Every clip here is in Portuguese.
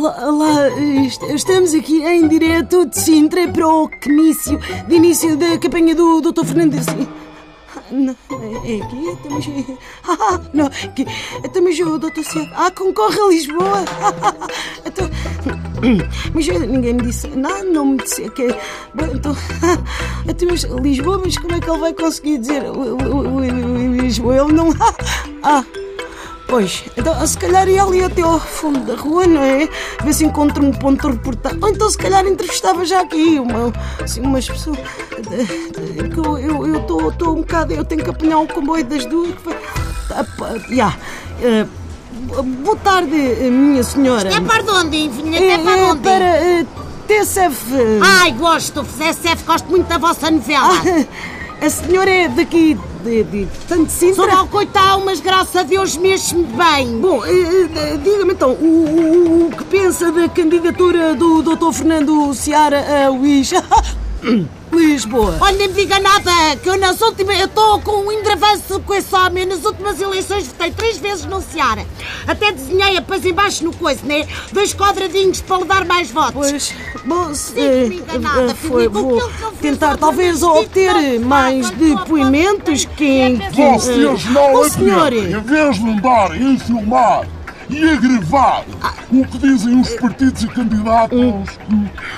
Olá, olá, est- estamos aqui em direto de Sintra para o comício de início da campanha do Dr. Fernandes. Ah, Não, é é aqui? Estamos. Ah, não, aqui. Estamos o Dr. Ciago. Ah, concorre a Lisboa. Então, mas ninguém me disse nada, não me disse que. Bom, então. Então, mas Lisboa, mas como é que ele vai conseguir dizer Lisboa? Ele não. Ah! Pois, então se calhar ia ali até ao fundo da rua, não é? Ver se encontro um ponto de reportagem. Ou então se calhar entrevistava já aqui uma, assim, umas pessoas. eh, Que eu estou um bocado. Eu tenho que apanhar o comboio das duas. que pá, Já. Eh, boa tarde, eh, minha senhora. É para onde, vinha? É, É para é onde? para eh, TSF. eh, Ai, gosto, CSF, gosto muito da vossa novela. A senhora é daqui de, de tanto Sou Sintra? mal coitado, mas graças a Deus mexo-me bem. Bom, eh, eh, diga-me então, o, o- o que pensa da candidatura do Dr. Fernando Seara a Luís... Lisboa. Olha, nem me diga nada, que eu nas últimas. Eu estou com um indravanço com esse homem. Nas últimas eleições votei três vezes no Seara. Até desenhei a paz embaixo no coisa, né? Dois quadradinhos para lhe dar mais votos. Pois, bom, se, eh, enganada, eh, foi, Filipe, vou tentar talvez obter mais depoimentos que... que. Vocês eh, não oh, adiantam. senhor, Em vez de andarem a filmar e a gravar o que dizem os partidos e candidatos,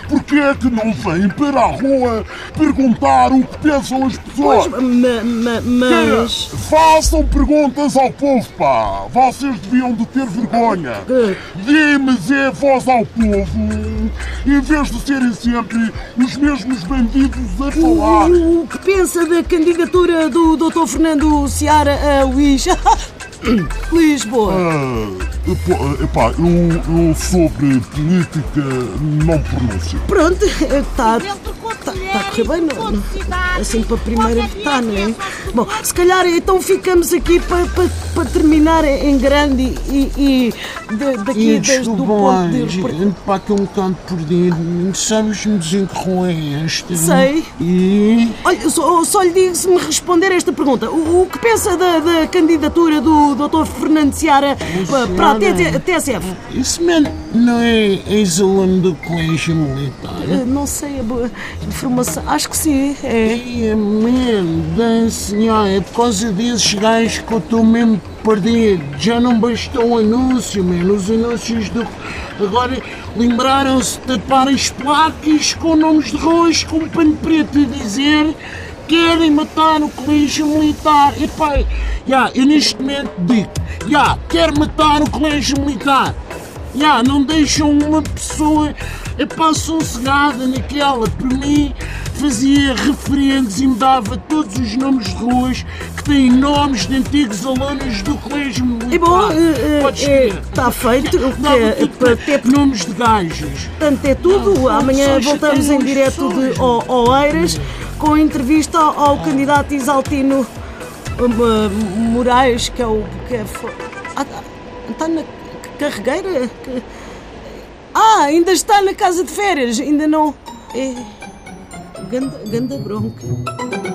porque é que não vêm para a rua perguntar o que pensam as pois, pessoas? ma- ma- Cara, mas... façam perguntas ao povo, pá! Vocês deviam de ter vergonha! Que- Dê-mas é voz ao povo, em vez de serem sempre os mesmos bandidos a falar! O, o que pensa da candidatura do Dr. Fernando Seara a Luís... Lisboa. Ah, epá, epá, eu, eu sobre política não pronuncio. Pronto, está com tá, tá a correr bem, não, assim para a primeira qualquer votar, não é? Bom, se calhar então ficamos aqui para, para, para terminar em grande e, e de- daqui E desde o ponto de gente, pá, que é um. Sabes-me dizer que rua é esta? Sei. E. Olha, só, só lhe digo se me responder esta pergunta. O, o que pensa da, da candidatura do Dr. Fernando Seara pa- para a? TSF? Esse man não é ex-aluno do colégio militar? Eh, Não sei a boa informação. Acho que sim, é. Man, da senhora, é por causa desses gajos que eu estou mesmo perdido. Já não bastou o anúncio, man. Os anúncios do. Agora lembraram-se de tapar as placas com nomes de ruas com pano preto a dizer querem matar o colégio militar. Epá, já, eu neste momento digo, já, quero matar o colégio militar. Já, não deixam uma pessoa epá, sossegada naquela. Por mim, fazia referentes e me dava todos os nomes de ruas que têm nomes de antigos alunos do colégio militar. E bom, ver. está feito. É, ter nomes de gajos. Portanto, é tudo. Amanhã voltamos em direto de Oeiras com a entrevista ao candidato Isaltino Moraes, que é o. Que é, ah, está na carregueira? Ah, ainda está na casa de férias, ainda não. É. Ganda, ganda bronca.